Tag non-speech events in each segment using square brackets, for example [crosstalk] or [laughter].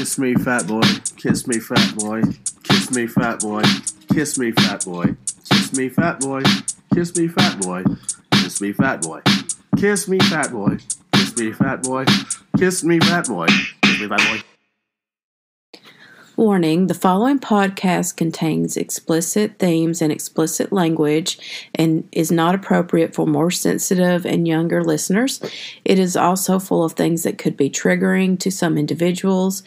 Kiss me, fat boy. Kiss me, fat boy. Kiss me, fat boy. Kiss me, fat boy. Kiss me, fat boy. Kiss me, fat boy. Kiss me, fat boy. Kiss me, fat boy. Kiss me, fat boy. Kiss me, fat boy. Kiss me, fat boy. Warning the following podcast contains explicit themes and explicit language and is not appropriate for more sensitive and younger listeners. It is also full of things that could be triggering to some individuals.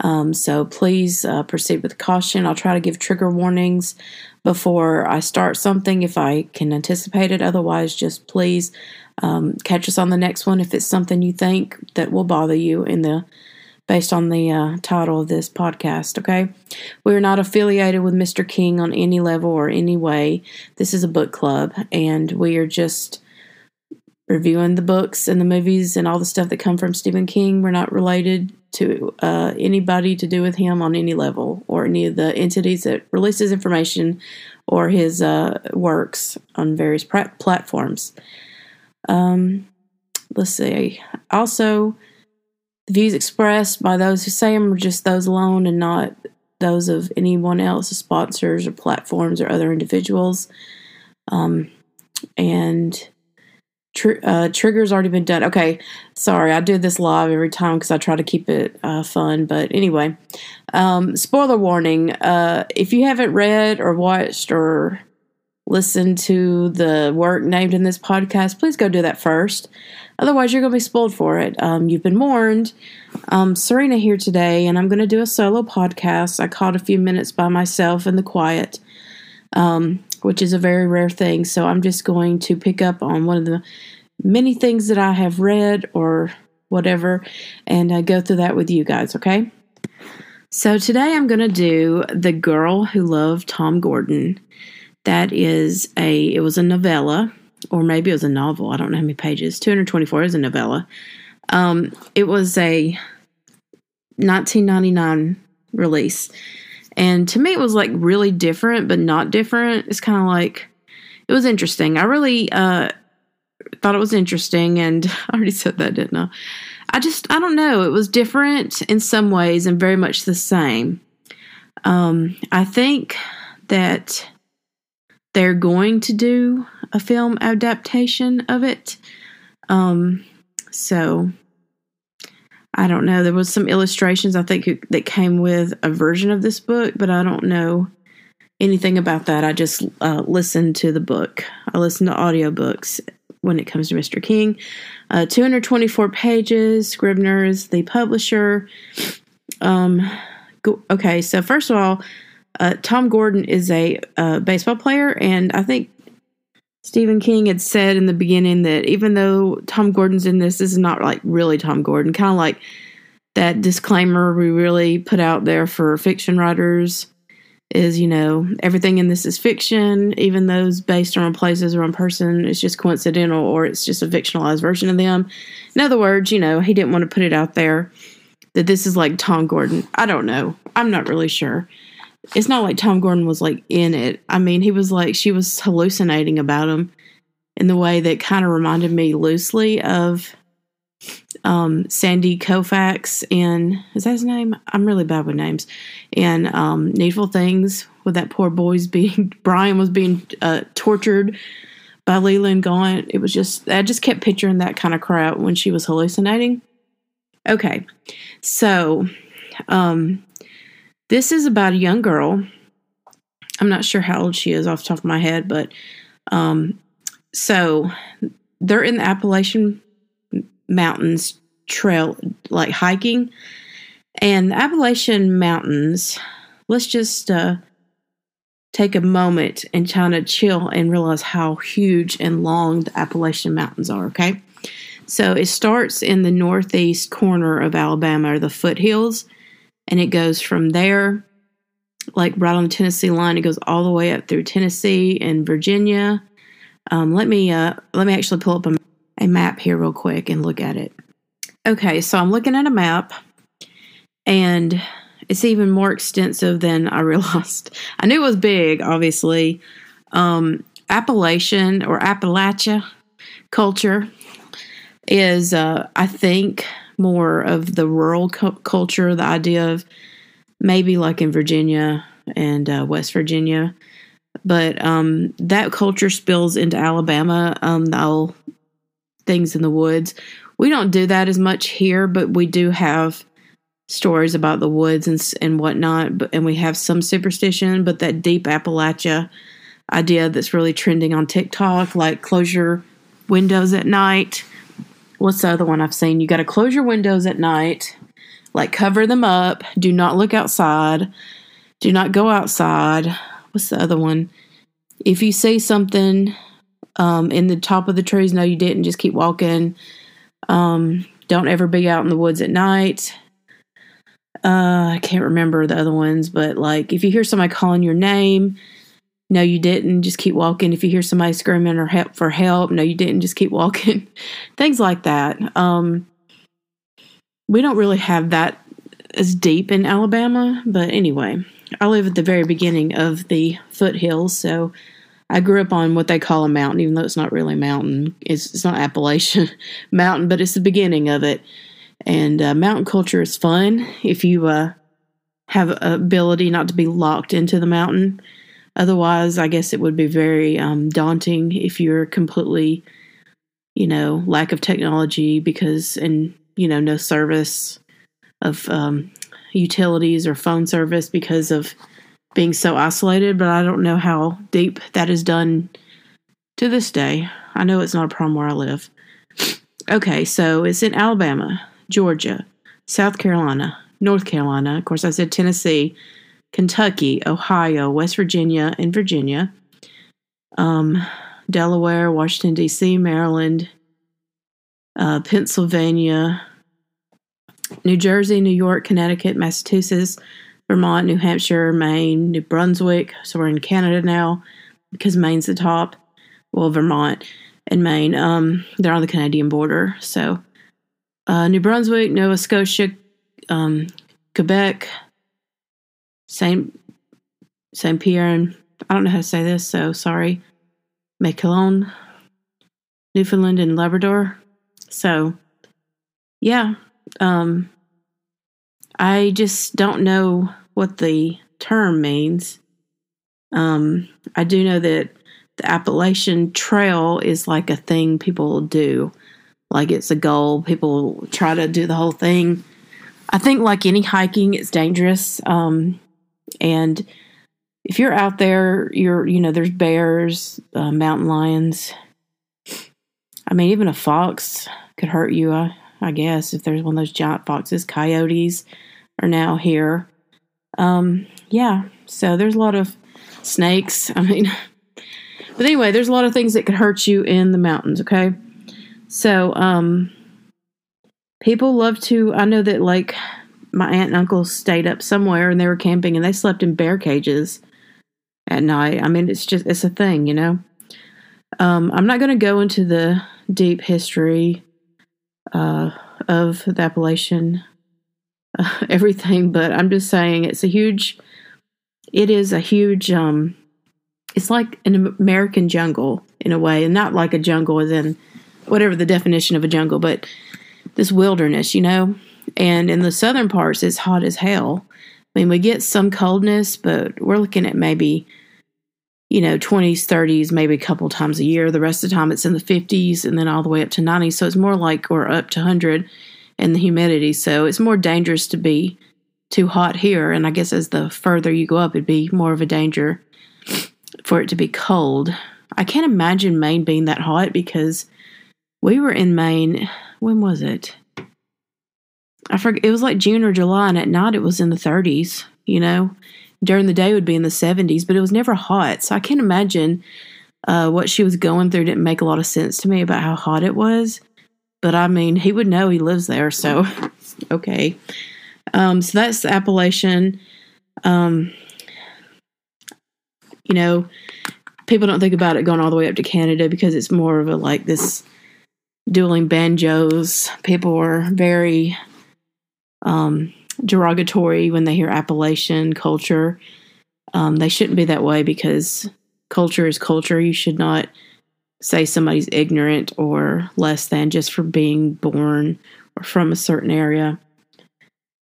Um, so please uh, proceed with caution. I'll try to give trigger warnings before I start something if I can anticipate it. Otherwise, just please um, catch us on the next one if it's something you think that will bother you in the based on the uh, title of this podcast, okay? We're not affiliated with Mr. King on any level or any way. This is a book club, and we are just reviewing the books and the movies and all the stuff that come from Stephen King. We're not related to uh, anybody to do with him on any level or any of the entities that releases information or his uh, works on various platforms. Um, let's see. Also, the views expressed by those who say them are just those alone and not those of anyone else, sponsors or platforms or other individuals. Um, and tr- uh, trigger's already been done. Okay, sorry, I do this live every time because I try to keep it uh, fun. But anyway, um, spoiler warning: uh, if you haven't read or watched or listened to the work named in this podcast, please go do that first. Otherwise, you're going to be spoiled for it. Um, you've been warned. Um, Serena here today, and I'm going to do a solo podcast. I caught a few minutes by myself in the quiet, um, which is a very rare thing. So I'm just going to pick up on one of the many things that I have read or whatever and uh, go through that with you guys, okay? So today I'm going to do The Girl Who Loved Tom Gordon. That is a, it was a novella or maybe it was a novel. I don't know how many pages. 224 is a novella. Um, it was a 1999 release. And to me, it was like really different, but not different. It's kind of like, it was interesting. I really uh, thought it was interesting. And [laughs] I already said that, didn't I? I just, I don't know. It was different in some ways and very much the same. Um, I think that they're going to do a film adaptation of it. Um, so I don't know. There was some illustrations I think that came with a version of this book, but I don't know anything about that. I just uh, listened to the book. I listen to audiobooks when it comes to Mr. King. Uh, 224 pages. Scribner is the publisher. Um, go, okay, so first of all, uh, Tom Gordon is a uh, baseball player, and I think Stephen King had said in the beginning that even though Tom Gordon's in this, this is not like really Tom Gordon. Kind of like that disclaimer we really put out there for fiction writers is, you know, everything in this is fiction, even those based on places or on person, it's just coincidental or it's just a fictionalized version of them. In other words, you know, he didn't want to put it out there that this is like Tom Gordon. I don't know. I'm not really sure it's not like Tom Gordon was like in it. I mean, he was like she was hallucinating about him in the way that kind of reminded me loosely of um, Sandy Koufax in is that his name? I'm really bad with names. And um, Needful Things with that poor boy's being [laughs] Brian was being uh, tortured by Leland Gaunt. It was just I just kept picturing that kind of crowd when she was hallucinating. Okay, so um, this is about a young girl. I'm not sure how old she is off the top of my head, but um, so they're in the Appalachian Mountains trail, like hiking. And the Appalachian Mountains, let's just uh, take a moment and kind of chill and realize how huge and long the Appalachian Mountains are, okay? So it starts in the northeast corner of Alabama, or the foothills, and it goes from there, like right on the Tennessee line. It goes all the way up through Tennessee and Virginia. Um, let me uh, let me actually pull up a, a map here real quick and look at it. Okay, so I'm looking at a map, and it's even more extensive than I [laughs] realized. I knew it was big, obviously. Um, Appalachian or Appalachia culture is, uh, I think, more of the rural cu- culture, the idea of maybe like in Virginia and uh, West Virginia. But um, that culture spills into Alabama, um, the old things in the woods. We don't do that as much here, but we do have stories about the woods and and whatnot. But and we have some superstition, but that deep Appalachia idea that's really trending on TikTok, like close your windows at night. What's the other one I've seen? You got to close your windows at night, like cover them up. Do not look outside. Do not go outside. What's the other one? If you see something um, in the top of the trees, no, you didn't. Just keep walking. Um, don't ever be out in the woods at night. Uh, I can't remember the other ones, but like if you hear somebody calling your name, no, you didn't. Just keep walking. If you hear somebody screaming or help for help, no, you didn't. Just keep walking. [laughs] Things like that. Um, we don't really have that as deep in Alabama, but anyway, I live at the very beginning of the foothills, so I grew up on what they call a mountain, even though it's not really a mountain. It's, it's not Appalachian [laughs] mountain, but it's the beginning of it. And uh, mountain culture is fun if you uh, have ability not to be locked into the mountain. Otherwise, I guess it would be very um, daunting if you're completely, you know, lack of technology because, and, you know, no service of um, utilities or phone service because of being so isolated. But I don't know how deep that is done to this day. I know it's not a problem where I live. Okay, so it's in Alabama. Georgia, South Carolina, North Carolina. Of course, I said Tennessee, Kentucky, Ohio, West Virginia, and Virginia. Um, Delaware, Washington, D.C., Maryland, uh, Pennsylvania, New Jersey, New York, Connecticut, Massachusetts, Vermont, New Hampshire, Maine, New Brunswick. So we're in Canada now because Maine's the top. Well, Vermont and Maine, um, they're on the Canadian border. So uh, New Brunswick, Nova Scotia, um, Quebec, Saint Saint Pierre, and I don't know how to say this, so sorry. Miquelon, Newfoundland, and Labrador. So, yeah, um, I just don't know what the term means. Um, I do know that the Appalachian Trail is like a thing people do like it's a goal. People try to do the whole thing. I think, like any hiking, it's dangerous. Um, and if you're out there, you're, you know, there's bears, uh, mountain lions. I mean, even a fox could hurt you, I, I guess, if there's one of those giant foxes. Coyotes are now here. Um, yeah, so there's a lot of snakes. I mean, [laughs] but anyway, there's a lot of things that could hurt you in the mountains, okay? So, um, people love to. I know that like my aunt and uncle stayed up somewhere and they were camping and they slept in bear cages at night. I mean, it's just it's a thing, you know. Um, I'm not going to go into the deep history uh, of the Appalachian uh, [laughs] everything, but I'm just saying it's a huge. It is a huge. Um, it's like an American jungle in a way, and not like a jungle as in whatever the definition of a jungle, but this wilderness, you know. And in the southern parts, it's hot as hell. I mean, we get some coldness, but we're looking at maybe, you know, 20s, 30s, maybe a couple times a year. The rest of the time, it's in the 50s and then all the way up to 90s. So it's more like, or up to 100 and the humidity. So it's more dangerous to be too hot here. And I guess as the further you go up, it'd be more of a danger for it to be cold. I can't imagine Maine being that hot because we were in Maine. When was it? I forget. It was like June or July, and at night it was in the 30s. You know, during the day it would be in the 70s, but it was never hot. So I can't imagine uh, what she was going through. Didn't make a lot of sense to me about how hot it was. But I mean, he would know. He lives there, so [laughs] okay. Um, so that's the Appalachian. Um, you know, people don't think about it going all the way up to Canada because it's more of a like this dueling banjos. People were very um, derogatory when they hear Appalachian culture. Um, they shouldn't be that way because culture is culture. You should not say somebody's ignorant or less than just for being born or from a certain area.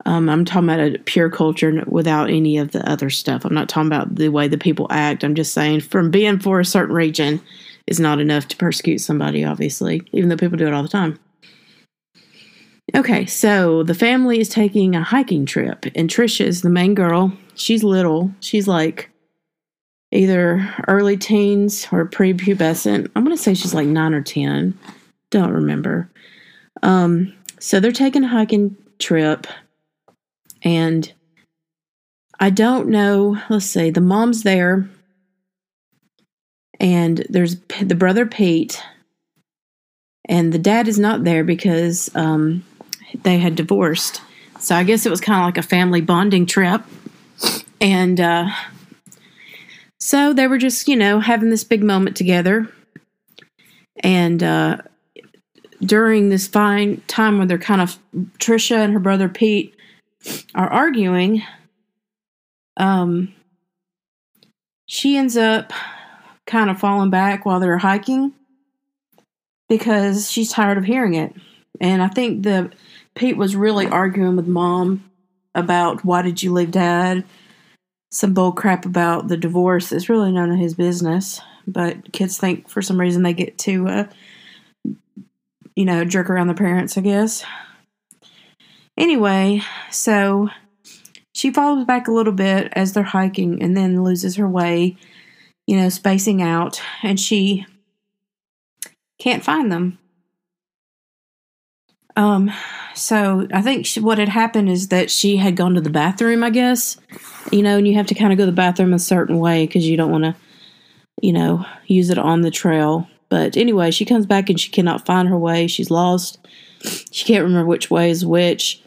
Um, I'm talking about a pure culture without any of the other stuff. I'm not talking about the way the people act. I'm just saying from being for a certain region is not enough to persecute somebody, obviously, even though people do it all the time. Okay, so the family is taking a hiking trip, and Trisha is the main girl. She's little. She's like either early teens or prepubescent. I'm going to say she's like nine or 10. Don't remember. Um, so they're taking a hiking trip, and I don't know. Let's see. The mom's there, and there's the brother Pete, and the dad is not there because um, they had divorced. So I guess it was kind of like a family bonding trip. And uh, so they were just, you know, having this big moment together. And uh, during this fine time when they're kind of, Trisha and her brother Pete are arguing, um, she ends up kind of falling back while they're hiking because she's tired of hearing it. And I think the Pete was really arguing with mom about why did you leave dad? Some bull crap about the divorce. It's really none of his business. But kids think for some reason they get to, uh, you know, jerk around the parents, I guess. Anyway, so she follows back a little bit as they're hiking and then loses her way, you know, spacing out, and she can't find them. Um, so I think she, what had happened is that she had gone to the bathroom, I guess, you know, and you have to kind of go to the bathroom a certain way because you don't want to, you know, use it on the trail. But anyway, she comes back and she cannot find her way. She's lost. She can't remember which way is which.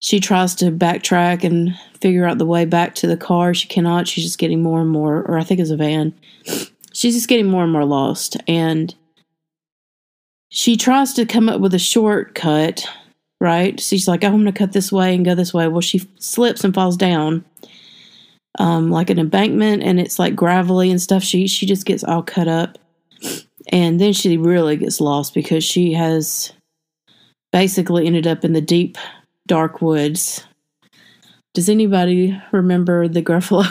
She tries to backtrack and figure out the way back to the car. She cannot. She's just getting more and more, or I think it's a van. She's just getting more and more lost. And she tries to come up with a shortcut, right? She's like, oh, I'm going to cut this way and go this way. Well, she slips and falls down um, like an embankment and it's like gravelly and stuff. She, she just gets all cut up. And then she really gets lost because she has basically ended up in the deep, dark woods. Does anybody remember the Gruffalo?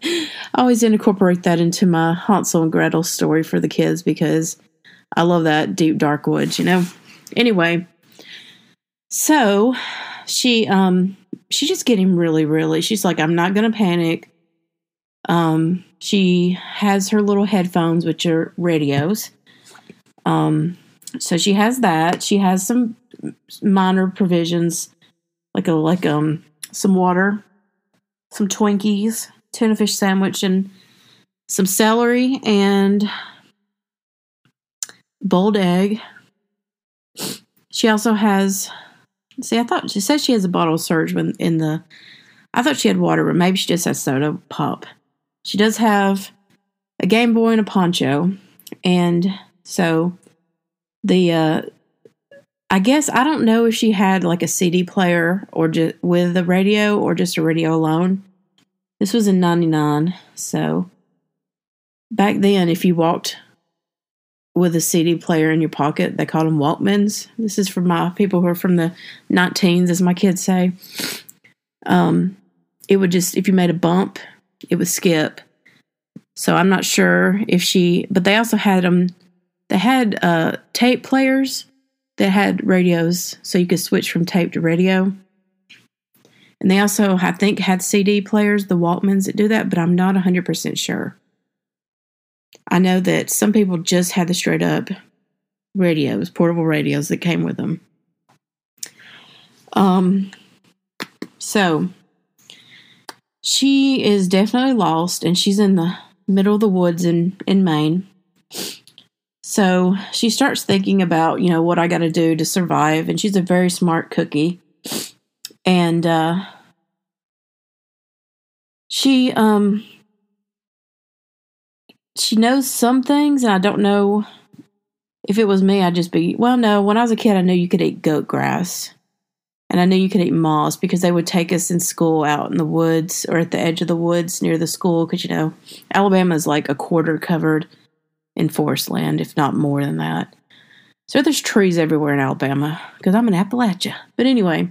[laughs] I always incorporate that into my Hansel and Gretel story for the kids because I love that deep dark woods, you know. Anyway, so she um she's just getting really really she's like I'm not to panic. Um she has her little headphones which are radios. Um so she has that. She has some minor provisions like a like um some water, some Twinkies, tuna fish sandwich and some celery and boiled egg. She also has. See, I thought she said she has a bottle of Surge when in the. I thought she had water, but maybe she just has soda pop. She does have a Game Boy and a poncho, and so the. uh I guess I don't know if she had like a CD player or just with a radio or just a radio alone. This was in 99, so back then if you walked with a CD player in your pocket. They called them Walkmans. This is for my people who are from the 19s, as my kids say. Um, it would just, if you made a bump, it would skip. So I'm not sure if she, but they also had them, they had uh, tape players that had radios so you could switch from tape to radio. And they also, I think, had CD players, the Walkmans that do that, but I'm not 100% sure. I know that some people just had the straight up radios, portable radios that came with them. Um, so she is definitely lost and she's in the middle of the woods in, in Maine. So she starts thinking about, you know, what I got to do to survive. And she's a very smart cookie. And uh, she um, she knows some things, and I don't know if it was me. I'd just be well. No, when I was a kid, I knew you could eat goat grass, and I knew you could eat moss because they would take us in school out in the woods or at the edge of the woods near the school. Because you know, Alabama is like a quarter covered in forest land, if not more than that. So there's trees everywhere in Alabama because I'm in Appalachia. But anyway,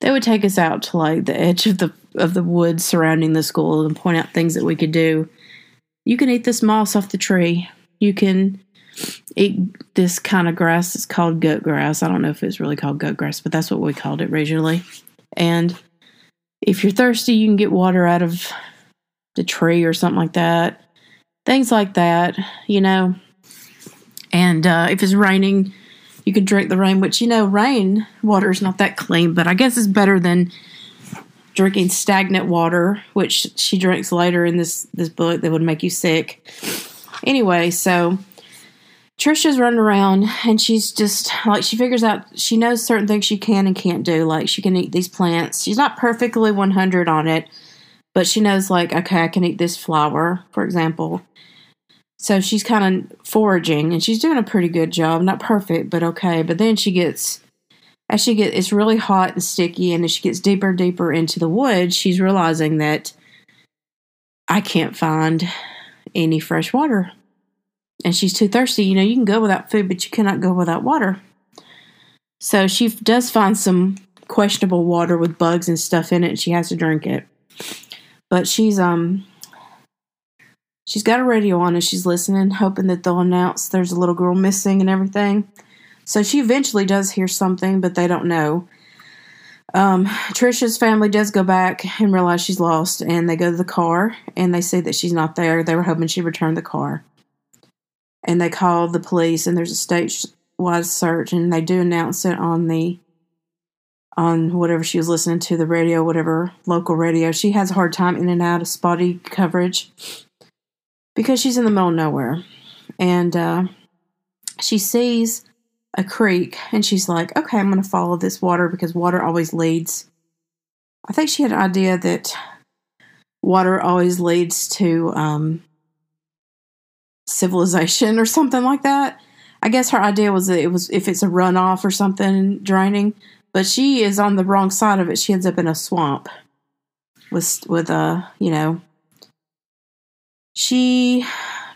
they would take us out to like the edge of the of the woods surrounding the school and point out things that we could do. You can eat this moss off the tree. You can eat this kind of grass. It's called goat grass. I don't know if it's really called goat grass, but that's what we called it originally. And if you're thirsty, you can get water out of the tree or something like that. Things like that, you know. And uh, if it's raining, you can drink the rain, which, you know, rain water is not that clean, but I guess it's better than drinking stagnant water, which she drinks later in this, this book that would make you sick. Anyway, so Trisha's running around and she's just like she figures out she knows certain things she can and can't do. Like she can eat these plants. She's not perfectly 100 on it, but she knows like okay, I can eat this flower, for example. So she's kind of foraging and she's doing a pretty good job. Not perfect, but okay. But then she gets as she gets it's really hot and sticky and as she gets deeper and deeper into the woods, she's realizing that I can't find any fresh water and she's too thirsty. You know, you can go without food, but you cannot go without water. So she does find some questionable water with bugs and stuff in it, and she has to drink it. But she's um she's got a radio on and she's listening, hoping that they'll announce there's a little girl missing and everything. So she eventually does hear something, but they don't know. Um, Trisha's family does go back and realize she's lost, and they go to the car and they see that she's not there. They were hoping she returned the car and they call the police and there's a statewide search and they do announce it on the on whatever she was listening to the radio whatever local radio she has a hard time in and out of spotty coverage because she's in the middle of nowhere and uh, she sees a creek and she's like okay i'm going to follow this water because water always leads i think she had an idea that water always leads to um, civilization or something like that. I guess her idea was that it was if it's a runoff or something draining, but she is on the wrong side of it. She ends up in a swamp with with a uh, you know. She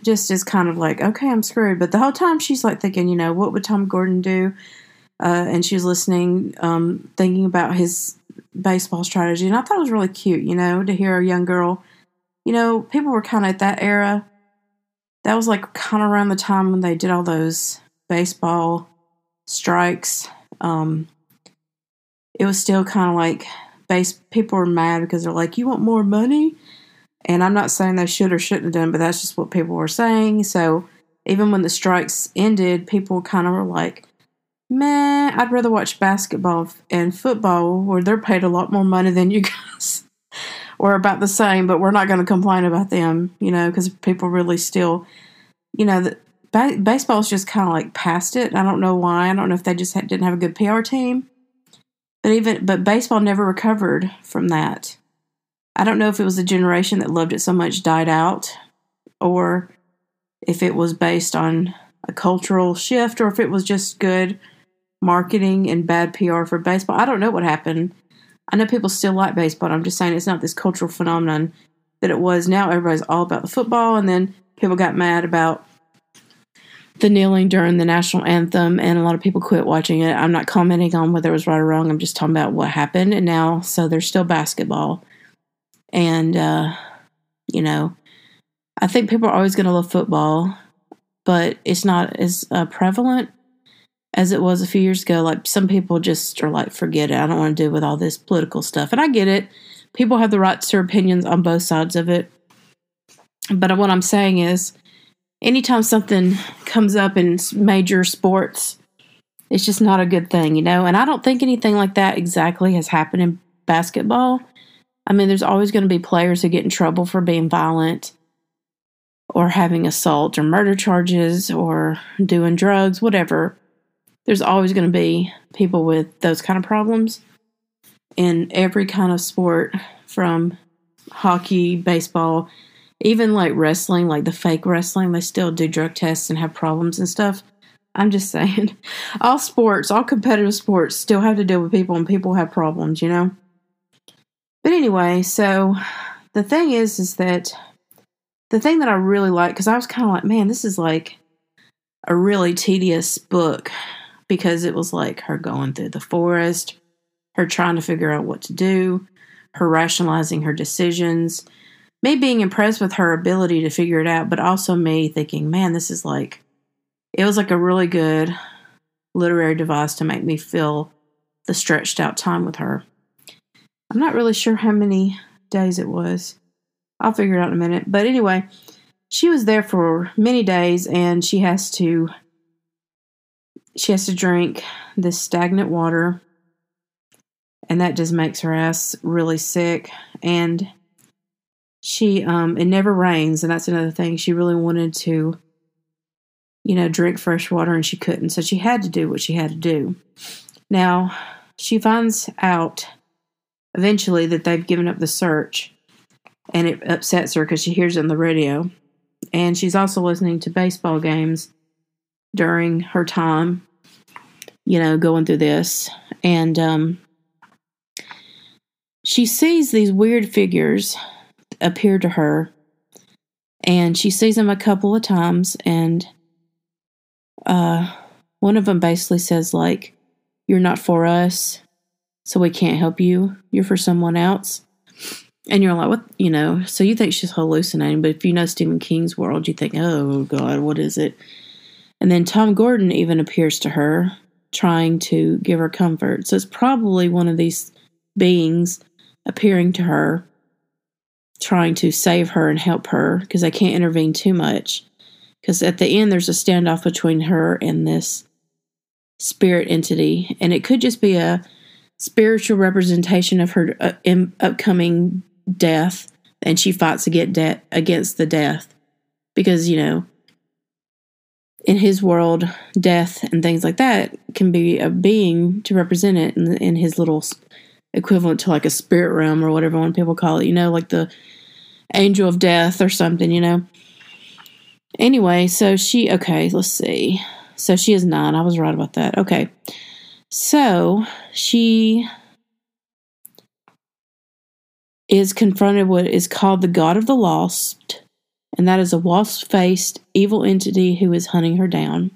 just is kind of like, okay, I'm screwed. But the whole time she's like thinking, you know, what would Tom Gordon do? Uh, and she was listening, um, thinking about his baseball strategy. And I thought it was really cute, you know, to hear a young girl. You know, people were kind of at that era that was like kind of around the time when they did all those baseball strikes. Um, it was still kind of like base people were mad because they're like, "You want more money?" And I'm not saying they should or shouldn't have done, but that's just what people were saying. So even when the strikes ended, people kind of were like, "Man, I'd rather watch basketball and football where they're paid a lot more money than you [laughs] guys." or about the same, but we're not going to complain about them, you know, because people really still, you know, the, ba- baseball's just kind of like past it. I don't know why. I don't know if they just ha- didn't have a good PR team, but even but baseball never recovered from that. I don't know if it was the generation that loved it so much died out, or if it was based on a cultural shift, or if it was just good marketing and bad PR for baseball. I don't know what happened I know people still like baseball. I'm just saying it's not this cultural phenomenon that it was. Now everybody's all about the football, and then people got mad about the kneeling during the national anthem, and a lot of people quit watching it. I'm not commenting on whether it was right or wrong. I'm just talking about what happened. And now, so there's still basketball, and uh, you know, I think people are always going to love football, but it's not as uh, prevalent as it was a few years ago. Like some people just are like, forget it. I don't want to deal with all this political stuff. And I get it. People have the right to their opinions on both sides of it. But what I'm saying is, anytime something comes up in major sports, it's just not a good thing, you know? And I don't think anything like that exactly has happened in basketball. I mean, there's always going to be players who get in trouble for being violent or having assault or murder charges or doing drugs, whatever there's always going to be people with those kind of problems in every kind of sport from hockey, baseball, even like wrestling, like the fake wrestling, they still do drug tests and have problems and stuff. I'm just [laughs] saying, all sports, all competitive sports still have to deal with people and people have problems, you know? But anyway, so the thing is, is that the thing that I really like, because I was kind of like, man, this is like a really tedious book because it was like her going through the forest, her trying to figure out what to do, her rationalizing her decisions, me being impressed with her ability to figure it out, but also me thinking, man, this is like, it was like a really good literary device to make me feel the stretched out time with her. I'm not really sure how many days it was. I'll figure it out in a minute. But anyway, she was there for many days and she has to she has to drink this stagnant water and that just makes her ass really sick and she um it never rains and that's another thing she really wanted to you know drink fresh water and she couldn't so she had to do what she had to do now she finds out eventually that they've given up the search and it upsets her because she hears it on the radio. And she's also listening to baseball games during her time you know going through this. And um she sees these weird figures appear to her and she sees them a couple of times and uh one of them basically says like you're not for us so we can't help you. You're for someone else. And you're like what you know so you think she's hallucinating but if you know stephen king's world you think oh god what is it? And then tom gordon even appears to her trying to give her comfort. So it's probably one of these beings appearing to her trying to save her and help her because they can't intervene too much. Because at the end, there's a standoff between her and this spirit entity, and it could just be a spiritual representation of her uh, in, upcoming death, and she fights against, de- against the death. Because, you know, in his world, death and things like that can be a being to represent it in, in his little equivalent to like a spirit realm or whatever when people call it, you know, like the angel of death or something, you know. Anyway, so she, okay, let's see. So she is nine. I was right about that. Okay. So she is confronted with what is called the God of the Lost, and that is a wasp faced evil entity who is hunting her down.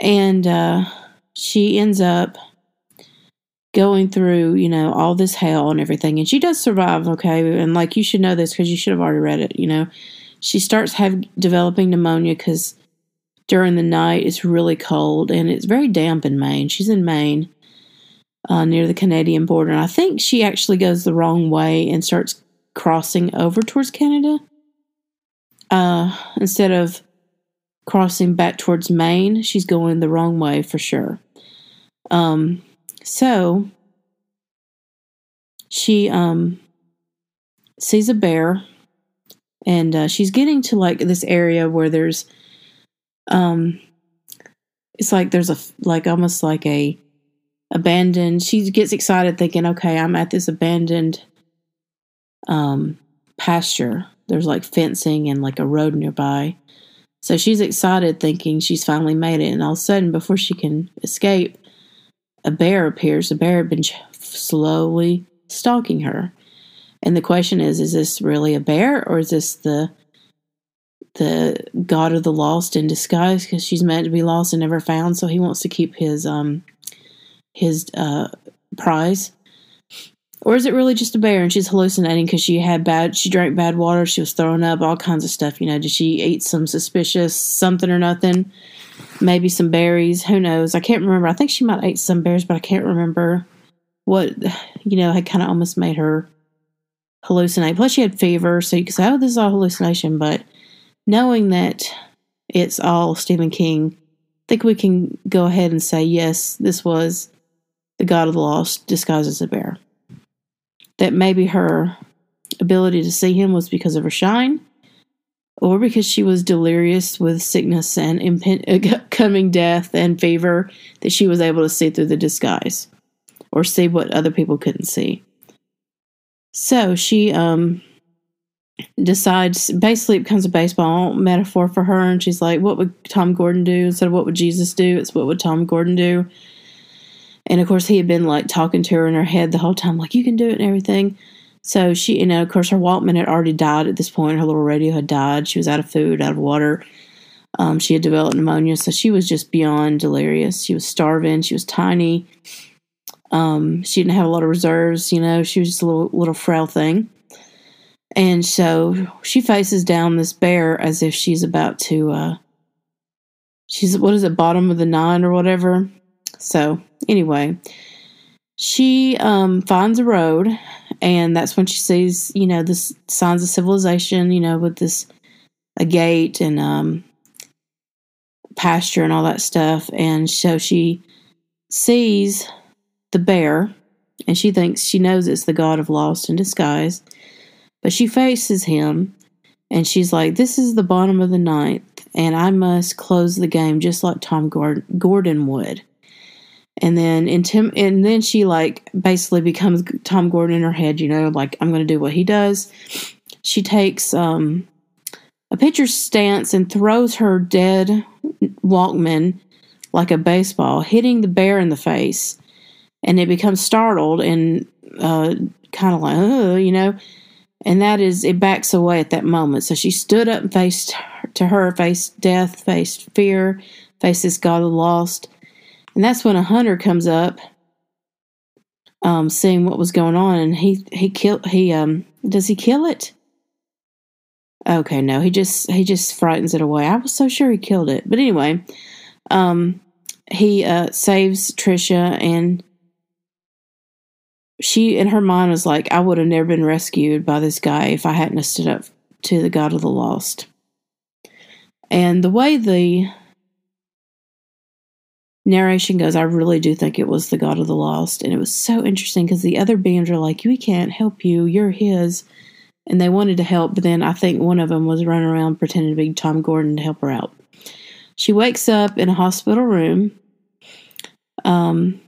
And uh, she ends up going through, you know, all this hell and everything. And she does survive, okay? And like you should know this because you should have already read it, you know. She starts have developing pneumonia because during the night it's really cold and it's very damp in Maine. She's in Maine, uh, near the Canadian border. And I think she actually goes the wrong way and starts crossing over towards Canada uh, instead of crossing back towards Maine. She's going the wrong way for sure. Um, so she um sees a bear and uh, she's getting to like this area where there's um it's like there's a like almost like a abandoned she gets excited thinking okay i'm at this abandoned um pasture there's like fencing and like a road nearby so she's excited thinking she's finally made it and all of a sudden before she can escape a bear appears. The bear had been slowly stalking her. And the question is, is this really a bear or is this the the god of the lost in disguise because she's meant to be lost and never found so he wants to keep his um his uh prize or is it really just a bear and she's hallucinating because she had bad she drank bad water she was throwing up all kinds of stuff you know did she eat some suspicious something or nothing maybe some berries. Who knows? I can't remember. I think she might ate some berries, but I can't remember what you know had kind of almost made her hallucinate. Plus, she had fever, so you could say, "Oh, this is all hallucination." But knowing that it's all Stephen King, I think we can go ahead and say, yes, this was the God of the Lost disguised as a bear. That maybe her ability to see him was because of her shine, or because she was delirious with sickness and impen- [laughs] coming death and fever that she was able to see through the disguise or see what other people couldn't see. So she um, decides basically it becomes a baseball metaphor for her, and she's like, What would Tom Gordon do? Instead of what would Jesus do, it's what would Tom Gordon do? And of course, he had been like talking to her in her head the whole time, like, You can do it and everything. So she, you know, of course, her Walkman had already died at this point. Her little radio had died. She was out of food, out of water. Um, she had developed pneumonia, so she was just beyond delirious. She was starving. She was tiny. Um, she didn't have a lot of reserves. You know, she was just a little little frail thing. And so she faces down this bear as if she's about to. Uh, she's what is it, bottom of the nine or whatever. So anyway, she um, finds a road, and that's when she sees, you know, the signs of civilization. You know, with this a gate and um, pasture and all that stuff. And so she sees the bear and she thinks she knows it's the god of lost in disguise. But she faces him and she's like, This is the bottom of the ninth, and I must close the game just like Tom Gordon would. And then and then she like basically becomes Tom Gordon in her head, you know, like I'm going to do what he does. She takes um, a pitcher stance and throws her dead Walkman like a baseball, hitting the bear in the face. And it becomes startled and uh, kind of like, oh, you know. And that is, it backs away at that moment. So she stood up and faced to her, faced death, faced fear, faced this God of lost. And that's when a hunter comes up, um, seeing what was going on, and he he killed he um does he kill it? Okay, no, he just he just frightens it away. I was so sure he killed it, but anyway, um, he uh, saves Trisha, and she in her mind was like, "I would have never been rescued by this guy if I hadn't stood up to the God of the lost." And the way the narration goes, I really do think it was the God of the lost, and it was so interesting because the other beings are like, "We can't help you. You're his." and they wanted to help, but then I think one of them was running around pretending to be Tom Gordon to help her out. She wakes up in a hospital room. Um,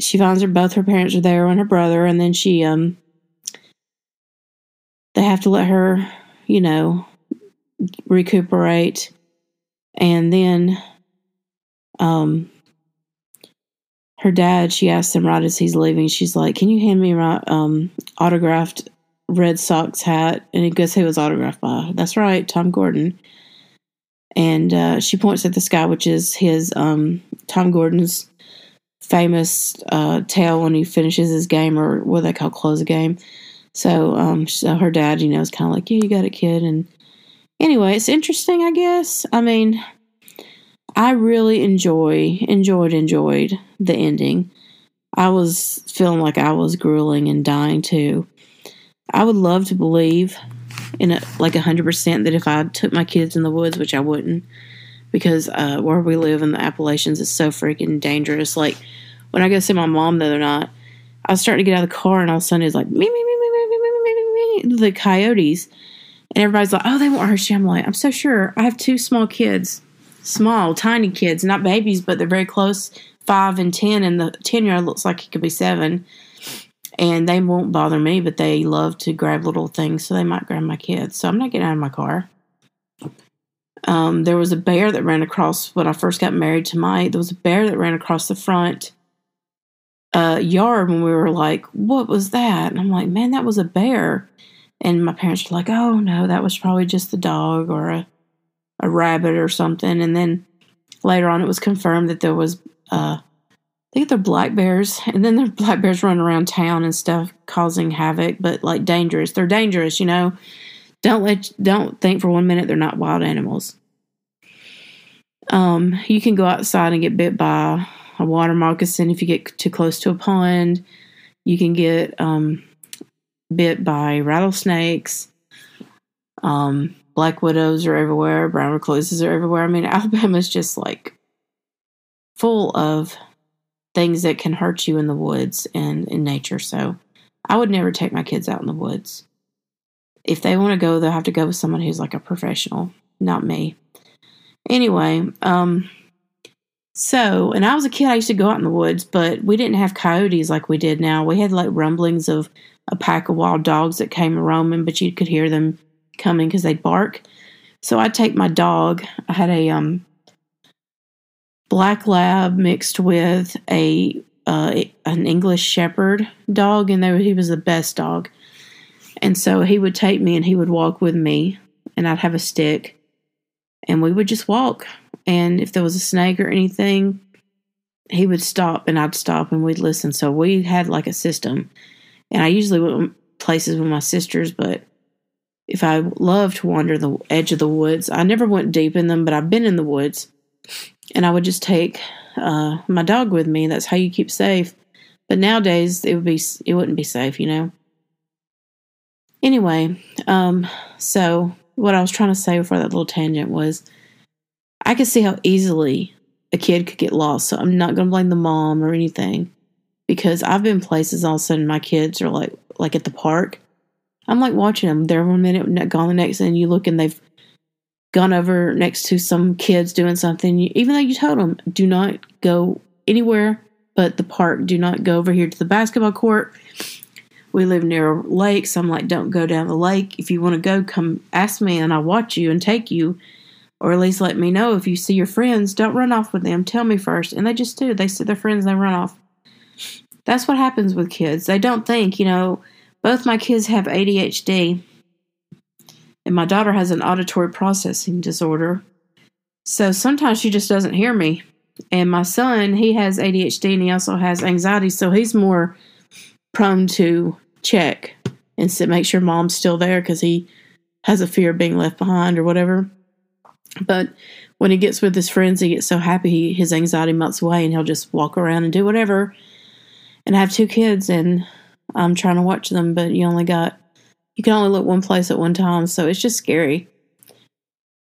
she finds her both her parents are there and her brother, and then she um they have to let her, you know, recuperate, and then um her dad she asks him right as he's leaving she's like can you hand me my um autographed Red Sox hat, and he guess who was autographed by? That's right, Tom Gordon. And uh, she points at the sky, which is his um, Tom Gordon's famous uh, tail when he finishes his game, or what they call close a game. So, um, so her dad, you know, is kind of like, "Yeah, you got it, kid." And anyway, it's interesting, I guess. I mean, I really enjoy, enjoyed, enjoyed the ending. I was feeling like I was grueling and dying too. I would love to believe in a, like a hundred percent that if I took my kids in the woods, which I wouldn't, because uh, where we live in the Appalachians is so freaking dangerous. Like when I go see my mom the other night, I was starting to get out of the car, and all of a sudden it's like me, me, me, me, me, me, me, me, me, the coyotes, and everybody's like, "Oh, they won't hurt you." I'm like, "I'm so sure." I have two small kids, small, tiny kids, not babies, but they're very close, five and ten, and the ten year old looks like he could be seven and they won't bother me, but they love to grab little things, so they might grab my kids. So I'm not getting out of my car. Um, there was a bear that ran across when I first got married to Mike. There was a bear that ran across the front uh, yard when we were like, "What was that?" And I'm like, "Man, that was a bear." And my parents were like, "Oh no, that was probably just the dog or a a rabbit or something." And then later on, it was confirmed that there was uh, I think they're black bears, [laughs] and then the black bears running around town and stuff, causing havoc, but like dangerous. They're dangerous, you know. Don't let don't think for one minute they're not wild animals. Um, you can go outside and get bit by a water moccasin if you get too close to a pond. You can get um, bit by rattlesnakes. Um, black widows are everywhere. Brown recluses are everywhere. I mean, [laughs] Alabama's just like full of things that can hurt you in the woods and in nature. So I would never take my kids out in the woods. If they want to go, they'll have to go with someone who's like a professional, not me. Anyway, um, so, and I was a kid, I used to go out in the woods, but we didn't have coyotes like we did now. We had like rumblings of a pack of wild dogs that came roaming, but you could hear them coming because they'd bark. So I'd take my dog. I had a um black lab mixed with a uh, an English Shepherd dog, and they, he was the best dog. And so he would take me and he would walk with me, and I'd have a stick, and we would just walk. And if there was a snake or anything, he would stop and I'd stop and we'd listen. So we had like a system. And I usually went places with my sisters, but if I love to wander the edge of the woods, I never went deep in them, but I've been in the woods. And I would just take uh, my dog with me. That's how you keep safe. But nowadays it would be it wouldn't be safe, you know. Anyway, um, so what I was trying to say before that little tangent was I could see how easily a kid could get lost. So I'm not going to blame the mom or anything because I've been places all of a sudden my kids are like like at the park. I'm like watching them. They're one minute gone the next, and you look and they've gone over next to some kids doing something. Even though you told them, do not go anywhere but the park. Do not go over here to the basketball court. We live near a lake, so I'm like, don't go down the lake. If you want to go, come ask me, and I'll watch you and take you or at least let me know if you see your friends. Don't run off with them. Tell me first. And they just do. They see their friends, they run off. That's what happens with kids. They don't think, you know, both my kids have ADHD, and my daughter has an auditory processing disorder. So sometimes she just doesn't hear me. And my son, he has ADHD and he also has anxiety, so he's more prone to check and make sure mom's still there because he has a fear of being left behind or whatever. But when he gets with his friends, he gets so happy he, his anxiety melts away and he'll just walk around and do whatever. And I have two kids and I'm trying to watch them, but you only got, you can only look one place at one time. So it's just scary.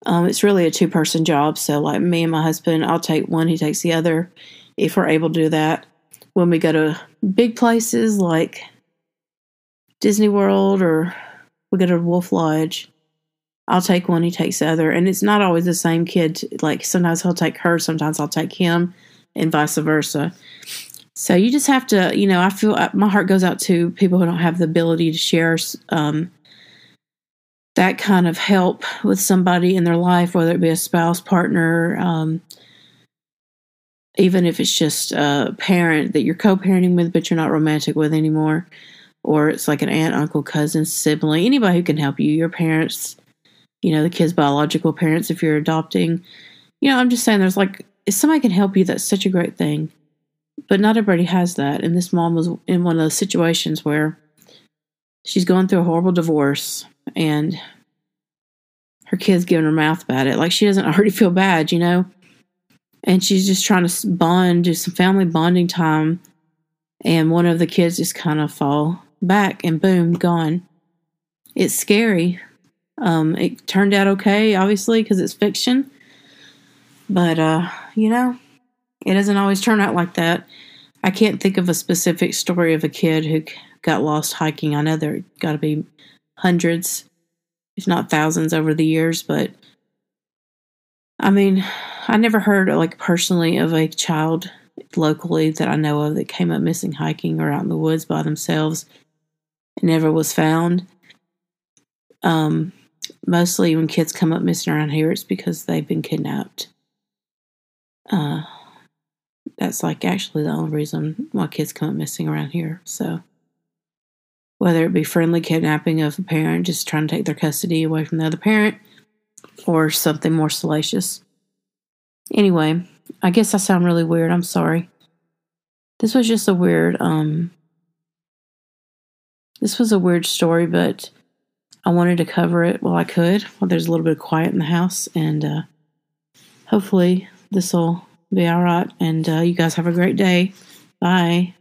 Um, it's really a two person job. So, like me and my husband, I'll take one, he takes the other if we're able to do that. When we go to big places like Disney World or we go to Wolf Lodge, I'll take one, he takes the other. And it's not always the same kid. Like sometimes he'll take her, sometimes I'll take him, and vice versa. So you just have to, you know, I feel uh, my heart goes out to people who don't have the ability to share um, that kind of help with somebody in their life, whether it be a spouse, partner, um, even if it's just a parent that you're co parenting with, but you're not romantic with anymore, or it's like an aunt, uncle, cousin, sibling, anybody who can help you, your parents, you know, the kid's biological parents if you're adopting. You know, I'm just saying there's like, if somebody can help you, that's such a great thing. But not everybody has that. And this mom was in one of those situations where she's going through a horrible divorce and her kid's giving her mouth about it. Like she doesn't [laughs] already feel bad, you know? And she's just trying to bond, do some family bonding time. And one of the kids just kind of fall back and boom, gone. It's scary, um, it turned out okay, obviously, because it's fiction. But, uh, you know, it doesn't always turn out like that. I can't think of a specific story of a kid who got lost hiking. I know there got to be hundreds, if not thousands, over the years, but I mean, I never heard, like, personally of a child locally that I know of that came up missing hiking or out in the woods by themselves and never was found. Um, mostly when kids come up missing around here, it's because they've been kidnapped. Uh, that's like actually the only reason why kids come up missing around here. So, whether it be friendly kidnapping of a parent just trying to take their custody away from the other parent, or something more salacious. Anyway, I guess I sound really weird. I'm sorry. This was just a weird, um, this was a weird story, but I wanted to cover it while I could, while there's a little bit of quiet in the house, and uh, hopefully this will be all right. And uh, you guys have a great day. Bye.